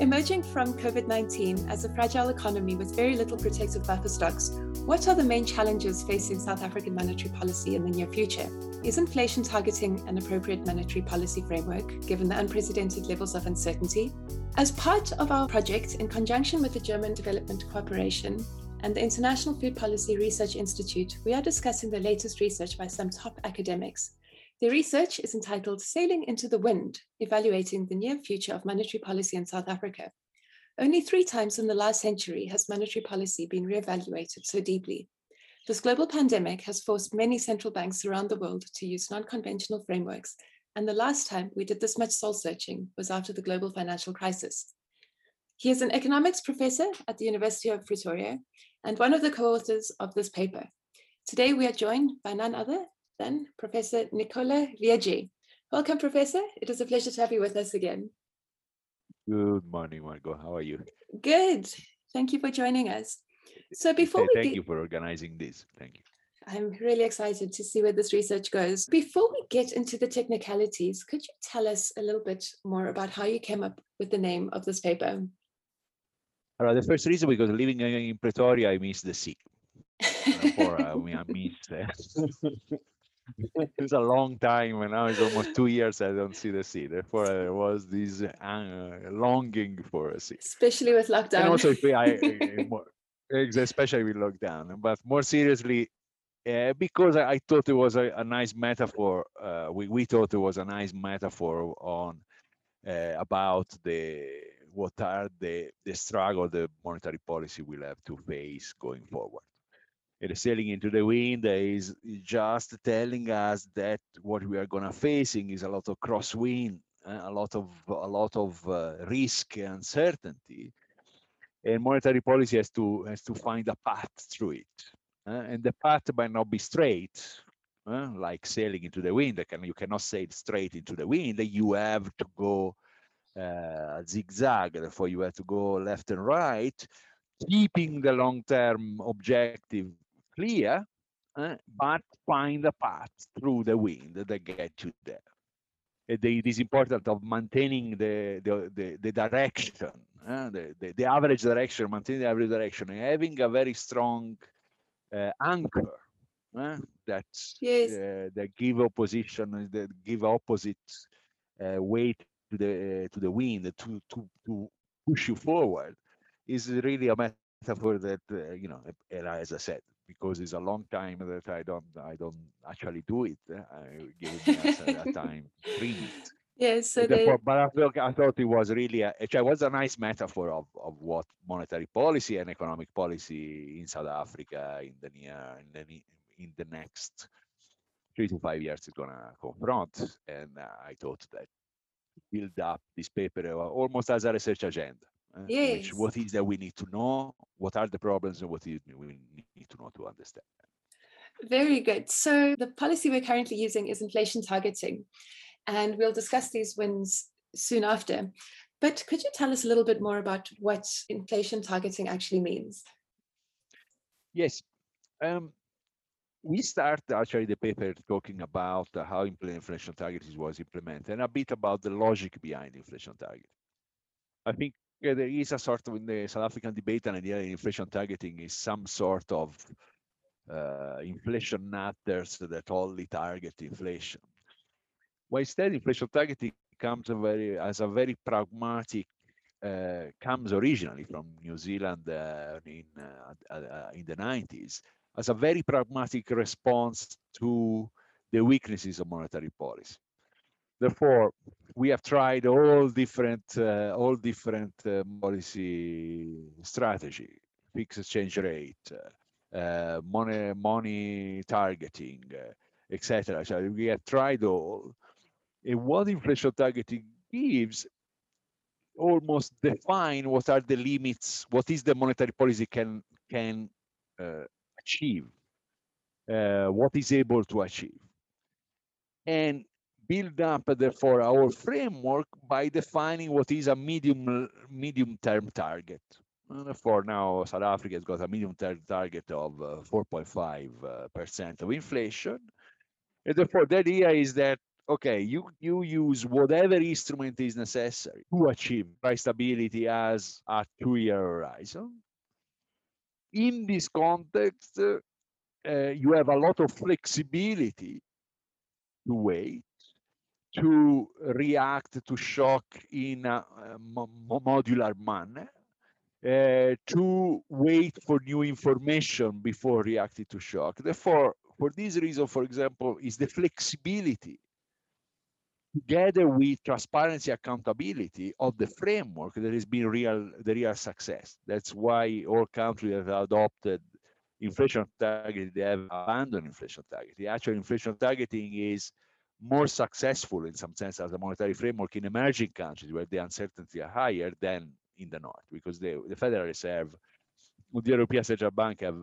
Emerging from COVID 19 as a fragile economy with very little protective buffer stocks, what are the main challenges facing South African monetary policy in the near future? Is inflation targeting an appropriate monetary policy framework given the unprecedented levels of uncertainty? As part of our project, in conjunction with the German Development Cooperation and the International Food Policy Research Institute, we are discussing the latest research by some top academics the research is entitled Sailing into the Wind Evaluating the Near Future of Monetary Policy in South Africa. Only three times in the last century has monetary policy been re-evaluated so deeply. This global pandemic has forced many central banks around the world to use non conventional frameworks, and the last time we did this much soul searching was after the global financial crisis. He is an economics professor at the University of Pretoria and one of the co authors of this paper. Today, we are joined by none other then Professor Nicola Viegi. Welcome, Professor. It is a pleasure to have you with us again. Good morning, Margot. How are you? Good. Thank you for joining us. So before we thank you for organizing this. Thank you. I'm really excited to see where this research goes. Before we get into the technicalities, could you tell us a little bit more about how you came up with the name of this paper? All right, the first reason because living in Pretoria, I miss the sea. Therefore, uh, I miss. Uh, it's a long time and now it's almost two years i don't see the sea therefore there was this uh, longing for a sea especially with lockdown. And also if I, especially with lockdown. But more seriously uh, because I, I, thought it was a, a nice metaphor uh, we, we thought it was a nice metaphor on uh, about the what are the the struggle the monetary policy will have to face going forward sailing into the wind is just telling us that what we are gonna facing is a lot of crosswind, uh, a lot of a lot of uh, risk and uncertainty, and monetary policy has to has to find a path through it, uh, and the path might not be straight, uh, like sailing into the wind. Can, you cannot sail straight into the wind. You have to go zigzag. Therefore, you have to go left and right, keeping the long-term objective clear, uh, but find a path through the wind that get you there. It is important of maintaining the the, the, the direction, uh, the, the, the average direction, maintaining the average direction, and having a very strong uh, anchor uh, that yes. uh, that give opposition, that give opposite uh, weight to the to the wind to to to push you forward is really a metaphor that you know, as I said, because it's a long time that I don't I don't actually do it. Uh, giving me that time minutes. Yes, so they... but I thought, I thought it was really a, it was a nice metaphor of, of what monetary policy and economic policy in South Africa in the near in the in the next three to five years is gonna confront. And uh, I thought that build up this paper uh, almost as a research agenda. Uh, yes. Which, what is that we need to know? What are the problems and what is we need to know to understand? Very good. So the policy we're currently using is inflation targeting, and we'll discuss these wins soon after. But could you tell us a little bit more about what inflation targeting actually means? Yes. Um, we start actually the paper talking about how inflation targeting was implemented and a bit about the logic behind inflation targeting. I think yeah, there is a sort of in the South African debate an idea inflation targeting is some sort of uh, inflation nutters that only target inflation. While instead, inflation targeting comes a very as a very pragmatic uh, comes originally from New Zealand uh, in uh, uh, in the 90s as a very pragmatic response to the weaknesses of monetary policy. Therefore, we have tried all different uh, all different uh, policy strategy, fixed exchange rate, uh, money money targeting, uh, etc. So we have tried all. And what inflation targeting gives almost define what are the limits, what is the monetary policy can can uh, achieve, uh, what is able to achieve. And build up therefore our framework by defining what is a medium medium term target. And for now, South Africa has got a medium term target of 4.5 uh, percent of inflation. And therefore, the idea is that okay, you you use whatever instrument is necessary to achieve price stability as a two-year horizon. In this context, uh, uh, you have a lot of flexibility to wait, to react to shock in a, a modular manner, uh, to wait for new information before reacting to shock. Therefore, for this reason, for example, is the flexibility together with transparency accountability of the framework that has been real the real success that's why all countries have adopted inflation targeting they have abandoned inflation targeting actual inflation targeting is more successful in some sense as a monetary framework in emerging countries where the uncertainty are higher than in the north because the, the federal reserve the european central bank have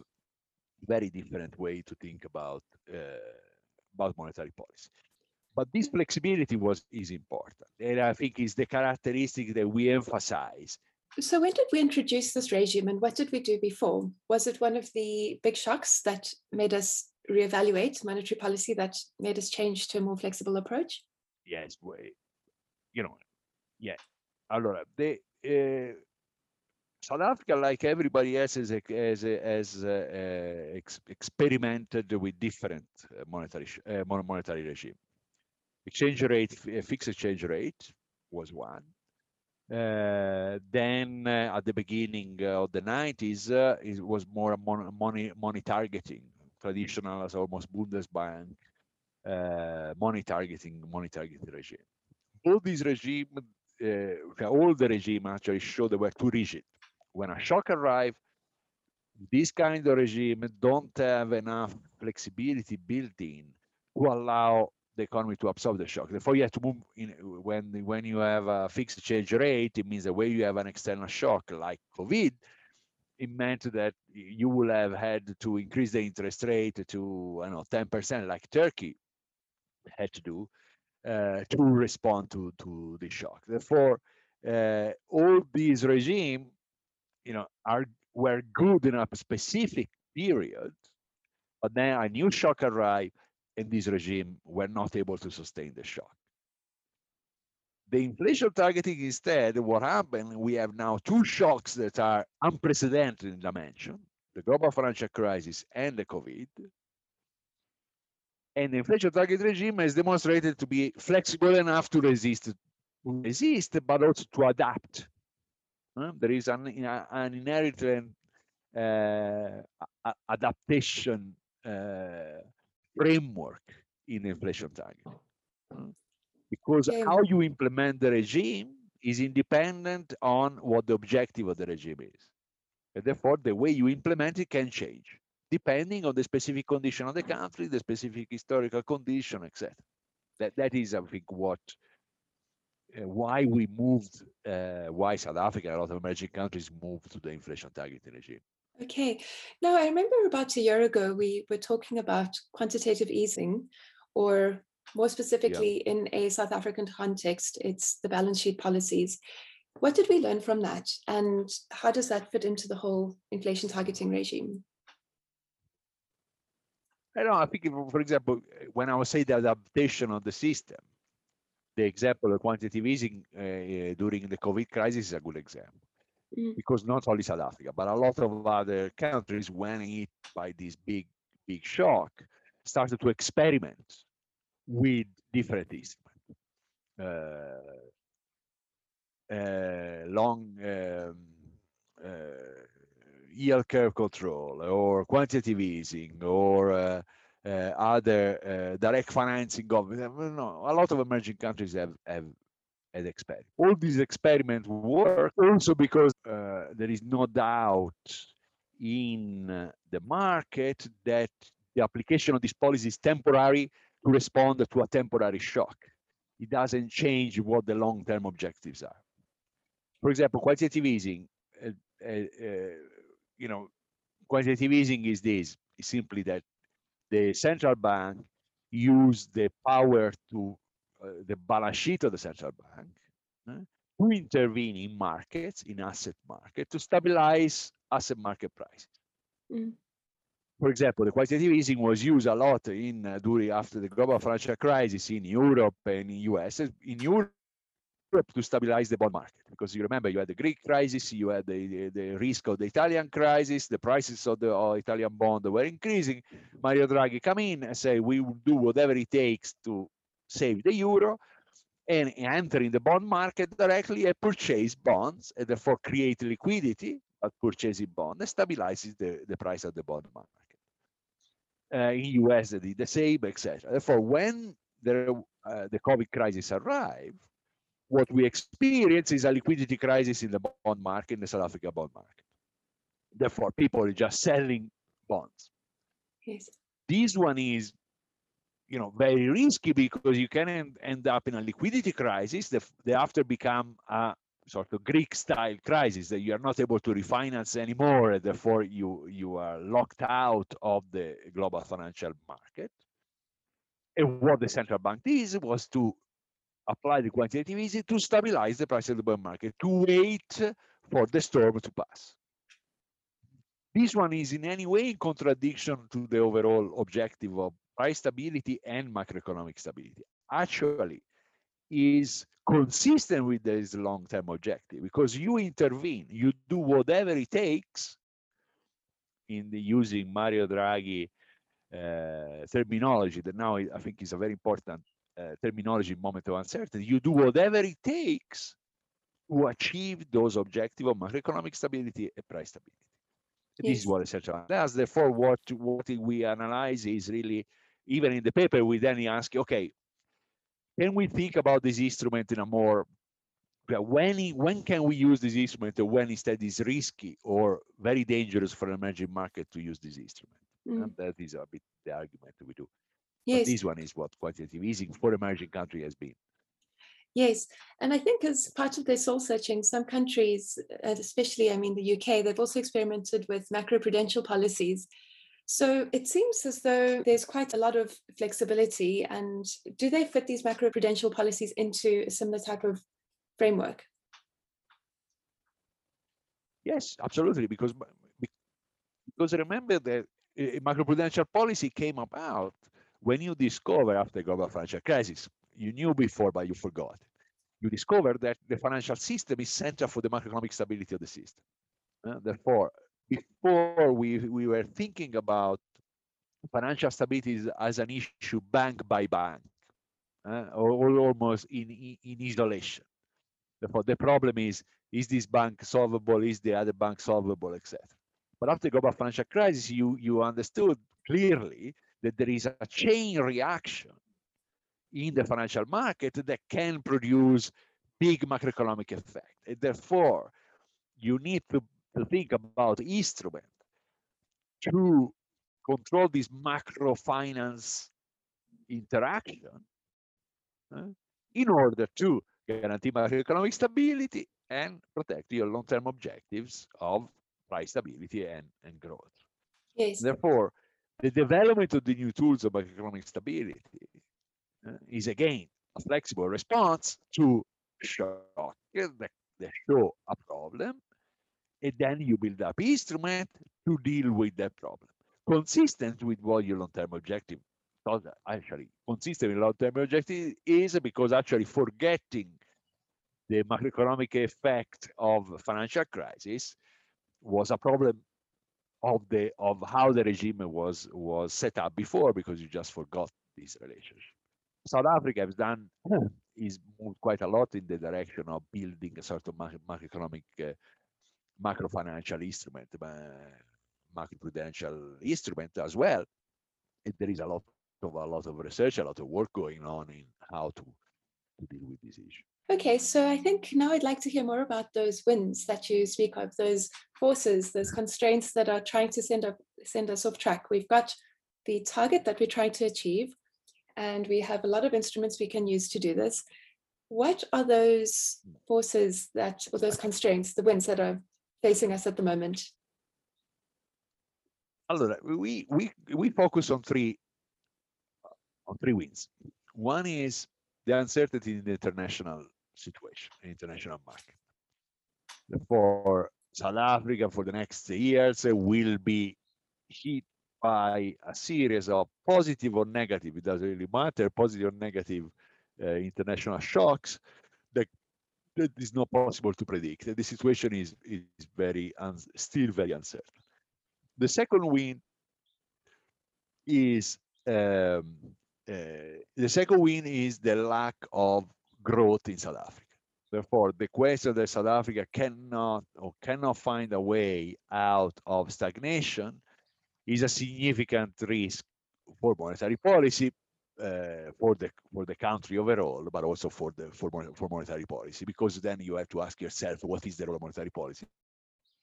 very different way to think about uh, about monetary policy. But this flexibility was is important. And i think is the characteristic that we emphasize. So when did we introduce this regime and what did we do before? Was it one of the big shocks that made us reevaluate monetary policy that made us change to a more flexible approach? Yes we, you know yeah. Allora the uh, South Africa, like everybody else, has, has, has uh, uh, ex experimented with different uh, monetary monetary regime. Exchange rate, fixed exchange rate was one. Uh, then uh, at the beginning of the 90s, uh, it was more mon money money targeting, traditional as almost Bundesbank uh, money targeting money targeting regime. All these regime, uh, all the regime actually show they were too rigid. When a shock arrived, this kind of regime don't have enough flexibility built in to allow the economy to absorb the shock. Therefore, you have to move in when when you have a fixed exchange rate. It means that when you have an external shock like COVID, it meant that you will have had to increase the interest rate to I know 10%, like Turkey had to do uh, to respond to to the shock. Therefore, uh, all these regime, you know, are were good in a specific period, but then a new shock arrived and these regime were not able to sustain the shock. The inflation targeting instead, what happened, we have now two shocks that are unprecedented in dimension, the global financial crisis and the COVID. And the inflation target regime has demonstrated to be flexible enough to resist, resist, but also to adapt. Uh, there is an, an inherent uh, adaptation uh, framework in inflation target. Because yeah. how you implement the regime is independent on what the objective of the regime is. And therefore, the way you implement it can change depending on the specific condition of the country, the specific historical condition, etc. That that is, I think, what uh, why we moved, uh, why South Africa and a lot of emerging countries moved to the inflation targeting regime. Okay. Now, I remember about a year ago, we were talking about quantitative easing, or more specifically yeah. in a South African context, it's the balance sheet policies. What did we learn from that? And how does that fit into the whole inflation targeting regime? I don't know. I think, for example, when I was saying the adaptation of the system, the example of quantitative easing uh, during the COVID crisis is a good example. Mm. because not only South Africa, but a lot of other countries, when hit by this big, big shock, started to experiment with different instruments. Uh, uh, long um, uh, yield curve control or quantitative easing or uh, uh, other uh, direct financing government. No, a lot of emerging countries have, have as experiment. All these experiments work also because uh, there is no doubt in the market that the application of this policy is temporary respond to a temporary shock. It doesn't change what the long-term objectives are. For example, quantitative easing, uh, uh, uh, you know, quantitative easing is this, simply that the central bank use the power to uh, the balance sheet of the central bank uh, to intervene in markets, in asset market, to stabilize asset market prices. Mm. For example, the quantitative easing was used a lot in uh, during after the global financial crisis in Europe and in US. In Europe, to stabilize the bond market because you remember you had the Greek crisis, you had the, the, the risk of the Italian crisis, the prices of the of Italian bond were increasing. Mario Draghi come in and say we will do whatever it takes to save the euro and entering the bond market directly and purchase bonds and therefore create liquidity but purchasing bond and stabilizes the, the price of the bond market. Uh, in US the same, etc. Therefore, when the, uh, the COVID crisis arrived, what we experience is a liquidity crisis in the bond market, in the South Africa bond market. Therefore, people are just selling bonds. Yes. This one is, you know, very risky because you can end, up in a liquidity crisis that after become a sort of Greek style crisis that you are not able to refinance anymore, and therefore you you are locked out of the global financial market. And what the central bank did was to apply the quantitative easing to stabilize the price of the bond market, to wait for the storm to pass. This one is in any way in contradiction to the overall objective of price stability and macroeconomic stability. Actually, is consistent with this long-term objective because you intervene, you do whatever it takes in the using Mario Draghi uh, terminology that now I think is a very important uh, terminology moment of uncertainty, you do whatever it takes to achieve those objectives of macroeconomic stability and price stability. Yes. This is what essential does. Therefore, what what we analyze is really, even in the paper, we then ask, okay, can we think about this instrument in a more when when can we use this instrument or when instead is risky or very dangerous for an emerging market to use this instrument? Mm. And that is a bit the argument we do. Yes. But this one is what quantitative easing for emerging country has been. Yes, and I think as part of their soul searching, some countries, especially I mean the UK, they've also experimented with macroprudential policies. So it seems as though there's quite a lot of flexibility. And do they fit these macroprudential policies into a similar type of framework? Yes, absolutely. Because because remember that macroprudential policy came about when you discover after the global financial crisis, you knew before, but you forgot. You discover that the financial system is central for the macroeconomic stability of the system. Uh, therefore, before we, we were thinking about financial stability as an issue bank by bank, uh, or, or, almost in, in, isolation. Therefore, the problem is, is this bank solvable? Is the other bank solvable, etc. But after the global financial crisis, you, you understood clearly that there is a chain reaction in the financial market that can produce big macroeconomic effect. And therefore, you need to, to think about instrument to control this macro finance interaction uh, in order to guarantee macroeconomic stability and protect your long-term objectives of price stability and, and growth. Yes. Therefore, the development of the new tools of macroeconomic stability uh, is again a flexible response to shock that, that show a problem, and then you build up instrument to deal with that problem, consistent with what your long-term objective. Actually, consistent with long-term objective is because actually forgetting the macroeconomic effect of financial crisis was a problem of the of how the regime was was set up before because you just forgot this relationship. South Africa has done is moved quite a lot in the direction of building a sort of macroeconomic uh, macro financial instrument, uh, macroprudential instrument as well. And there is a lot of a lot of research, a lot of work going on in how to to deal with this issue. Okay, so I think now I'd like to hear more about those winds that you speak of, those forces, those constraints that are trying to send up send us off track. We've got the target that we're trying to achieve, and we have a lot of instruments we can use to do this. What are those forces that, or those constraints, the winds that are facing us at the moment? Allora, we we we focus on three on three winds. One is the uncertainty in the international situation international market. For South Africa for the next years will be hit by a series of positive or negative, it doesn't really matter, positive or negative uh, international shocks that, is not possible to predict. The situation is, is very still very uncertain. The second win is um, uh, the second win is the lack of growth in South Africa. Therefore, the question that South Africa cannot or cannot find a way out of stagnation is a significant risk for monetary policy, uh, for the for the country overall, but also for the for, for monetary policy, because then you have to ask yourself what is the role of monetary policy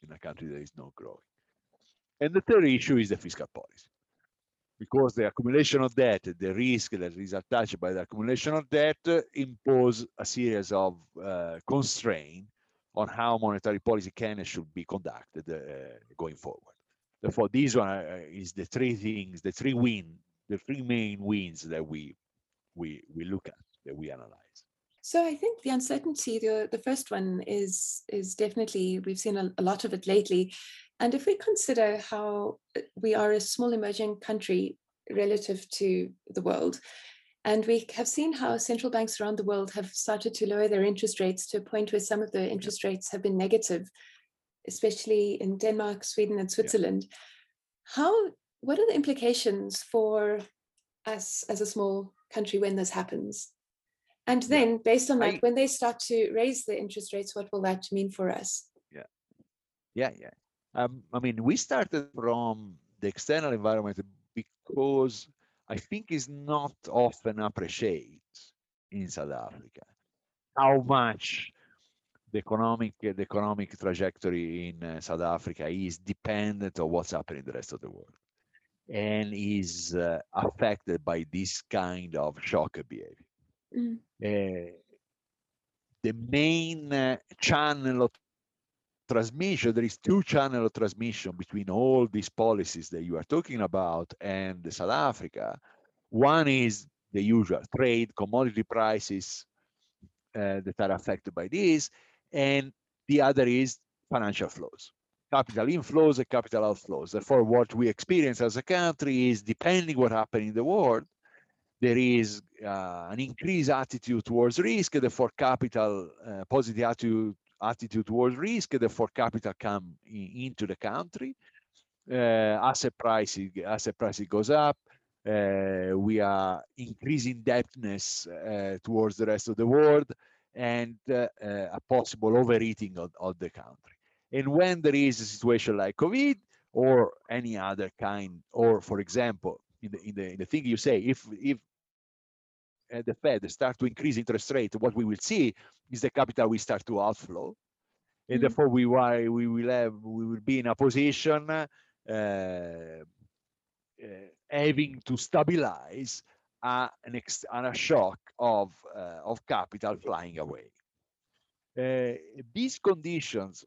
in a country that is not growing. And the third issue is the fiscal policy because the accumulation of debt, the risk that is attached by the accumulation of debt impose a series of uh, constraints on how monetary policy can and should be conducted uh, going forward. Therefore, these one uh, is the three things, the three win, the three main wins that we we we look at, that we analyze. So I think the uncertainty, the, the first one is is definitely we've seen a, a lot of it lately, and if we consider how uh, we are a small emerging country relative to the world, and we have seen how central banks around the world have started to lower their interest rates to a point where some of the interest rates have been negative, especially in Denmark, Sweden, and Switzerland. Yeah. How, what are the implications for us as a small country when this happens? And then, yeah. based on that, I, when they start to raise the interest rates, what will that mean for us? Yeah, yeah, yeah. Um, I mean, we started from the external environment because I think it's not often appreciated in South Africa how much the economic the economic trajectory in uh, South Africa is dependent on what's happening in the rest of the world and is uh, affected by this kind of shock behavior. Mm. Uh, the main uh, channel of transmission, there is two channel of transmission between all these policies that you are talking about and South Africa. One is the usual trade, commodity prices uh, that are affected by this, and the other is financial flows, capital inflows and capital outflows. Therefore, what we experience as a country is depending what happens in the world, there is uh, an increased attitude towards risk, therefore capital, uh, positive attitude attitude towards risk, therefore capital come in, into the country. Uh, asset pricing, asset pricing goes up. Uh, we are increasing debtness uh, towards the rest of the world and uh, a possible overeating of, of the country. And when there is a situation like COVID or any other kind, or for example, in the, in the, in the thing you say, if, if uh, the Fed start to increase interest rate, what we will see is the capital will start to outflow, and mm-hmm. therefore we why we will have we will be in a position uh, uh, having to stabilize uh, an ex- a shock of uh, of capital flying away. Uh, these conditions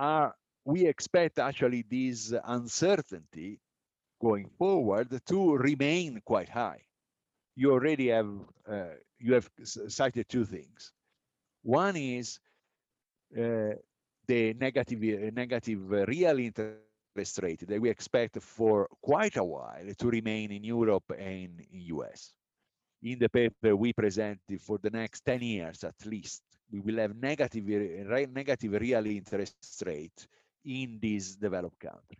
are we expect actually this uncertainty going forward to remain quite high you already have uh, you have cited two things. One is uh, the negative uh, negative uh, real interest rate that we expect for quite a while to remain in Europe and in US. In the paper we presented for the next 10 years at least, we will have negative negative real interest rate in this developed country.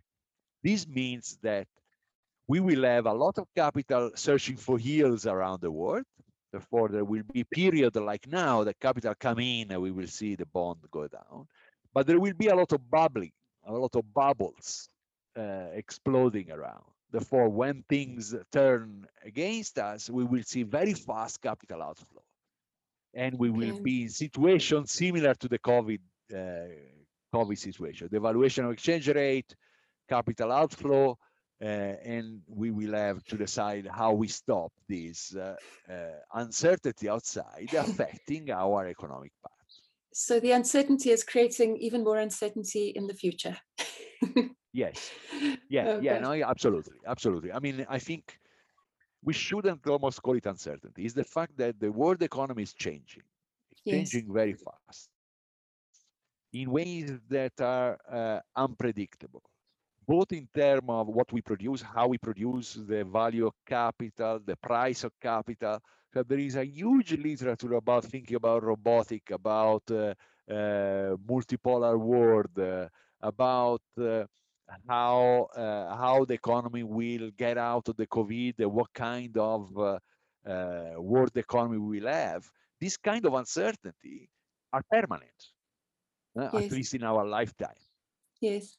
This means that we will have a lot of capital searching for yields around the world. Therefore, there will be period like now that capital come in and we will see the bond go down. But there will be a lot of bubbling, a lot of bubbles uh, exploding around. Therefore, when things turn against us, we will see very fast capital outflow. And we will okay. be in situations similar to the COVID, uh, COVID situation. The valuation of exchange rate, capital outflow, uh, and we will have to decide how we stop this uh, uh, uncertainty outside affecting our economic path. So the uncertainty is creating even more uncertainty in the future. yes. Yeah. Oh, yeah. No. Absolutely. Absolutely. I mean, I think we shouldn't almost call it uncertainty. It's the fact that the world economy is changing. It's yes. changing very fast in ways that are uh, unpredictable both in terms of what we produce, how we produce, the value of capital, the price of capital. So there is a huge literature about thinking about robotic, about uh, uh, multipolar world, uh, about uh, how uh, how the economy will get out of the COVID, what kind of uh, world economy we will have. This kind of uncertainty are permanent, yes. at least in our lifetime. Yes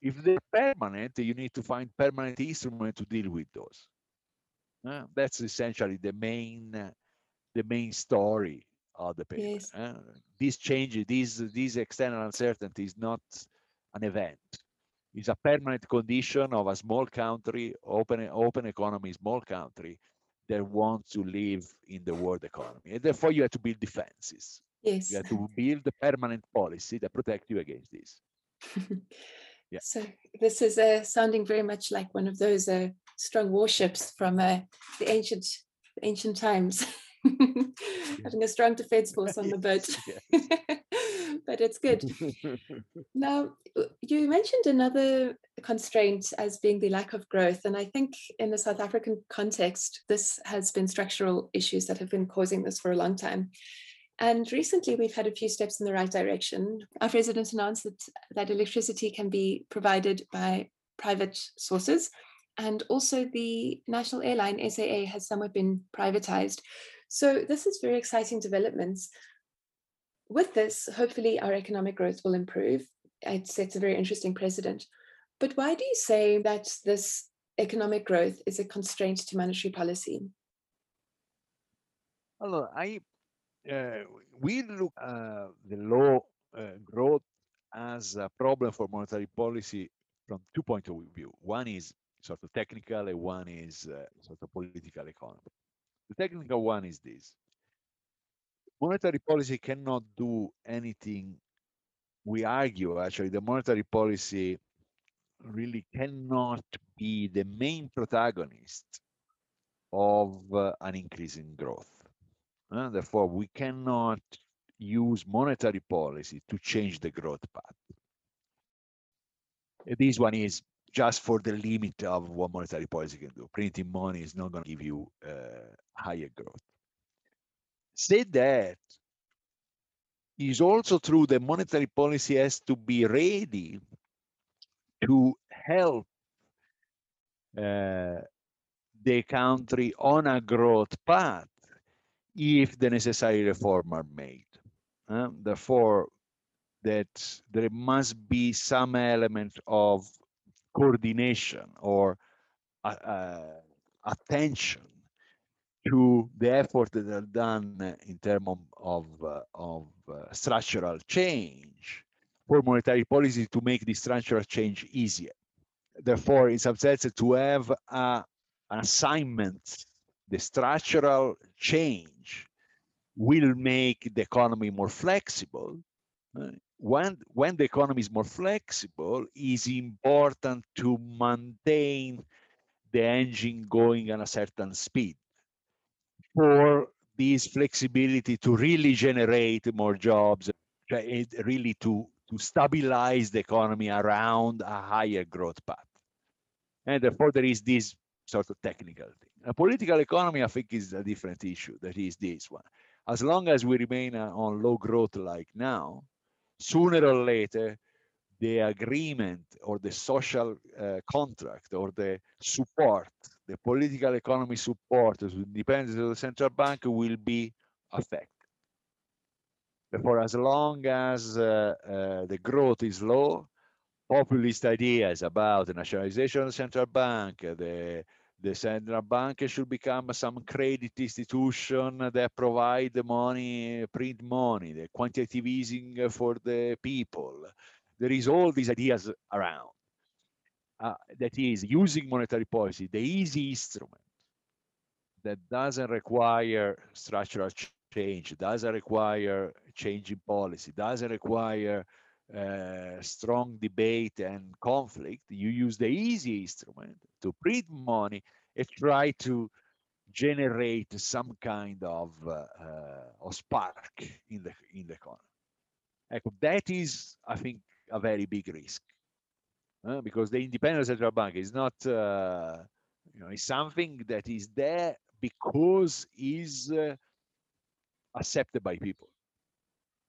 if they're permanent, you need to find permanent instrument to deal with those. Uh, that's essentially the main uh, the main story of the paper. Yes. Uh, these change, this this external uncertainty is not an event. It's a permanent condition of a small country, open open economy, small country that wants to live in the world economy. And therefore you have to build defenses. Yes. You have to build a permanent policy that protect you against this. Yeah. So this is uh, sounding very much like one of those uh, strong warships from uh, the ancient ancient times, having a strong defense force on the boat. But it's good. now, uh, you mentioned another constraint as being the lack of growth. And I think in the South African context, this has been structural issues that have been causing this for a long time. And recently, we've had a few steps in the right direction. Our president announced that, that electricity can be provided by private sources. And also, the national airline SAA has somewhat been privatized. So, this is very exciting developments. With this, hopefully, our economic growth will improve. It sets a very interesting precedent. But why do you say that this economic growth is a constraint to monetary policy? Hello, I uh, we look uh, the low uh, growth as a problem for monetary policy from two points of view. One is sort of technical, and one is uh, sort of political economy. The technical one is this: monetary policy cannot do anything. We argue actually the monetary policy really cannot be the main protagonist of uh, an increase in growth uh, therefore, we cannot use monetary policy to change the growth path. This one is just for the limit of what monetary policy can do. Printing money is not going to give you uh, higher growth. Say that is also true that monetary policy has to be ready to help uh, the country on a growth path if the necessary reform are made. Uh, therefore, that there must be some element of coordination or uh, uh, attention to the effort that are done in terms of, of, uh, of uh, structural change for monetary policy to make the structural change easier. Therefore, in some sense, to have an assignment the structural change will make the economy more flexible. When, when the economy is more flexible, is important to maintain the engine going at a certain speed for this flexibility to really generate more jobs, really to, to stabilize the economy around a higher growth path. And therefore, there is this sort of technical thing. A political economy, I think, is a different issue. That is this one. As long as we remain uh, on low growth like now, sooner or later, the agreement or the social uh, contract or the support, the political economy support to independence of the central bank will be affected. Therefore, as long as uh, uh, the growth is low, populist ideas about the nationalization of the central bank, the the central bank should become some credit institution that provide money, print money, the quantitative easing for the people. There is all these ideas around. Uh, that is using monetary policy, the easy instrument that doesn't require structural change, doesn't require change in policy, doesn't require uh, strong debate and conflict, you use the easy instrument to print money and try to generate some kind of, uh, uh, of spark in the in the economy. that is, I think, a very big risk. Uh, because the independent central bank is not, uh, you know, it's something that is there because is uh, accepted by people.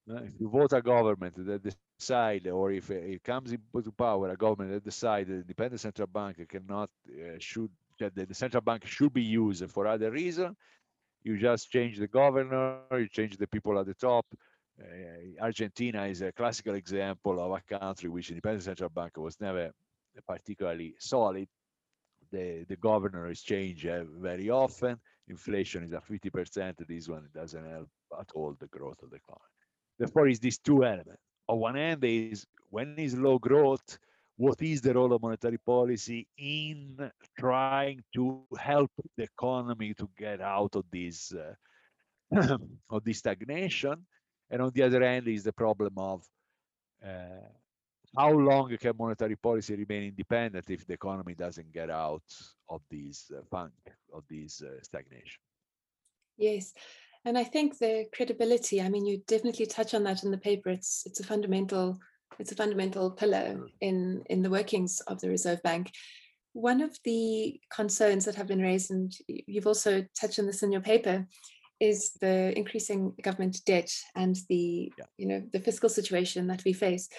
Uh, if you vote a government that decide, or if it comes into power, a government that decide the independent central bank cannot, uh, should, that the central bank should be used for other reason, you just change the governor, you change the people at the top. Uh, Argentina is a classical example of a country which independent central bank was never particularly solid. The, the governor is changed uh, very often. Inflation is at 50%. This one doesn't help at all the growth of the economy. Therefore, is these two elements. On one hand, is when is low growth, what is the role of monetary policy in trying to help the economy to get out of this uh, of this stagnation and on the other hand is the problem of uh, how long can monetary policy remain independent if the economy doesn't get out of this uh, funk of this uh, stagnation? Yes. And i think the credibility i mean you definitely touch on that in the paper. It's it's a fundamental it's a fundamental pillar in in the workings of the reserve bank. One of the concerns that have been raised and you've also touched on this in your paper is the increasing government debt and the yeah. you know the fiscal situation that we face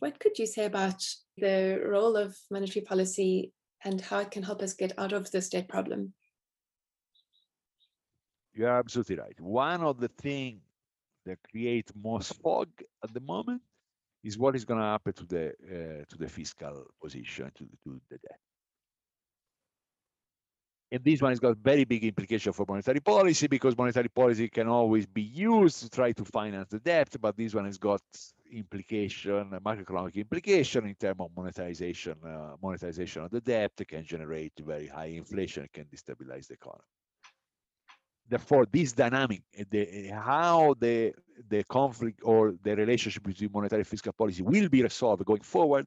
what could you say about the role of monetary policy and how it can help us get out of this debt problem you're absolutely right. One of the things that create most fog at the moment is what is going to happen to the uh, to the fiscal position, to, to the debt. And this one has got very big implication for monetary policy because monetary policy can always be used to try to finance the debt, but this one has got implication, macroeconomic implication in terms of monetization. Uh, monetization of the debt can generate very high inflation, can destabilize the economy therefore this dynamic the, how the the conflict or the relationship between monetary and fiscal policy will be resolved going forward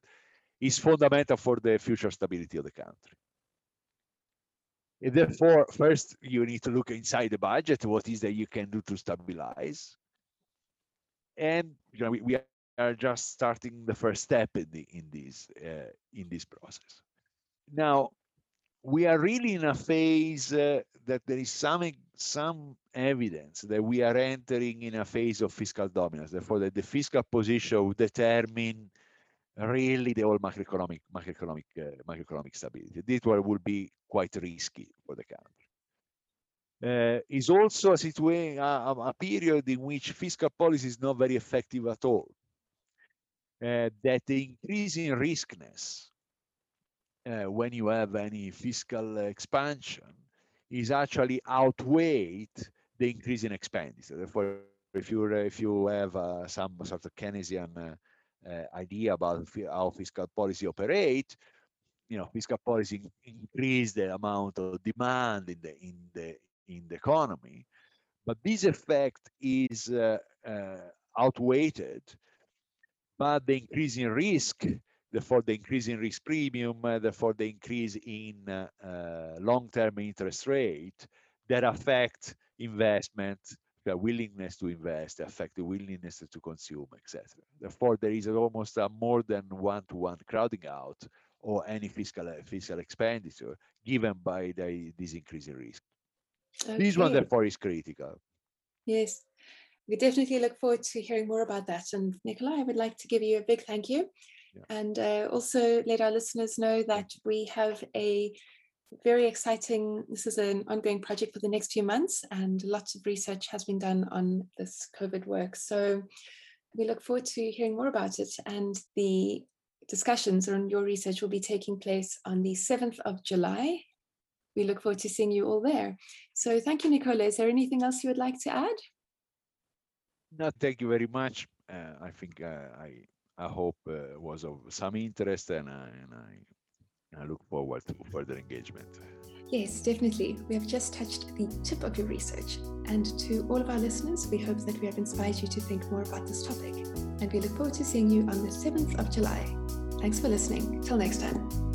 is fundamental for the future stability of the country therefore first you need to look inside the budget what is that you can do to stabilize and you know we, we are just starting the first step in the in this uh, in this process now we are really in a phase uh, that there is some some evidence that we are entering in a phase of fiscal dominance. Therefore, that the fiscal position will determine really the whole macroeconomic macroeconomic uh, macroeconomic stability. This one will be quite risky for the country. Uh, is also a situation a, a, period in which fiscal policy is not very effective at all. Uh, that the increasing riskness uh, when you have any fiscal expansion is actually outweighed the increase in expenditure. Therefore, if you if you have uh, some sort of Keynesian uh, idea about how fiscal policy operate, you know, fiscal policy increase the amount of demand in the in the in the economy, but this effect is uh, uh, outweighed by the increasing risk therefore the increase in risk premium, uh, therefore the increase in uh, uh, long-term interest rate that affect investment, the willingness to invest, affect the willingness to consume, etc. Therefore, there is almost a more than one-to-one crowding out or any fiscal fiscal expenditure given by the, this increasing risk. Okay. This one, therefore, is critical. Yes, we definitely look forward to hearing more about that. And Nicola, I would like to give you a big thank you and uh, also let our listeners know that we have a very exciting, this is an ongoing project for the next few months, and lots of research has been done on this COVID work. So we look forward to hearing more about it. And the discussions on your research will be taking place on the 7th of July. We look forward to seeing you all there. So thank you, Nicola. Is there anything else you would like to add? No, thank you very much. Uh, I think uh, I I hope uh, was of some interest and I, and I, look forward to further engagement. Yes, definitely. We have just touched the tip of your research. And to all of our listeners, we hope that we have inspired you to think more about this topic. And we look forward to seeing you on the 7th of July. Thanks for listening. Till next time.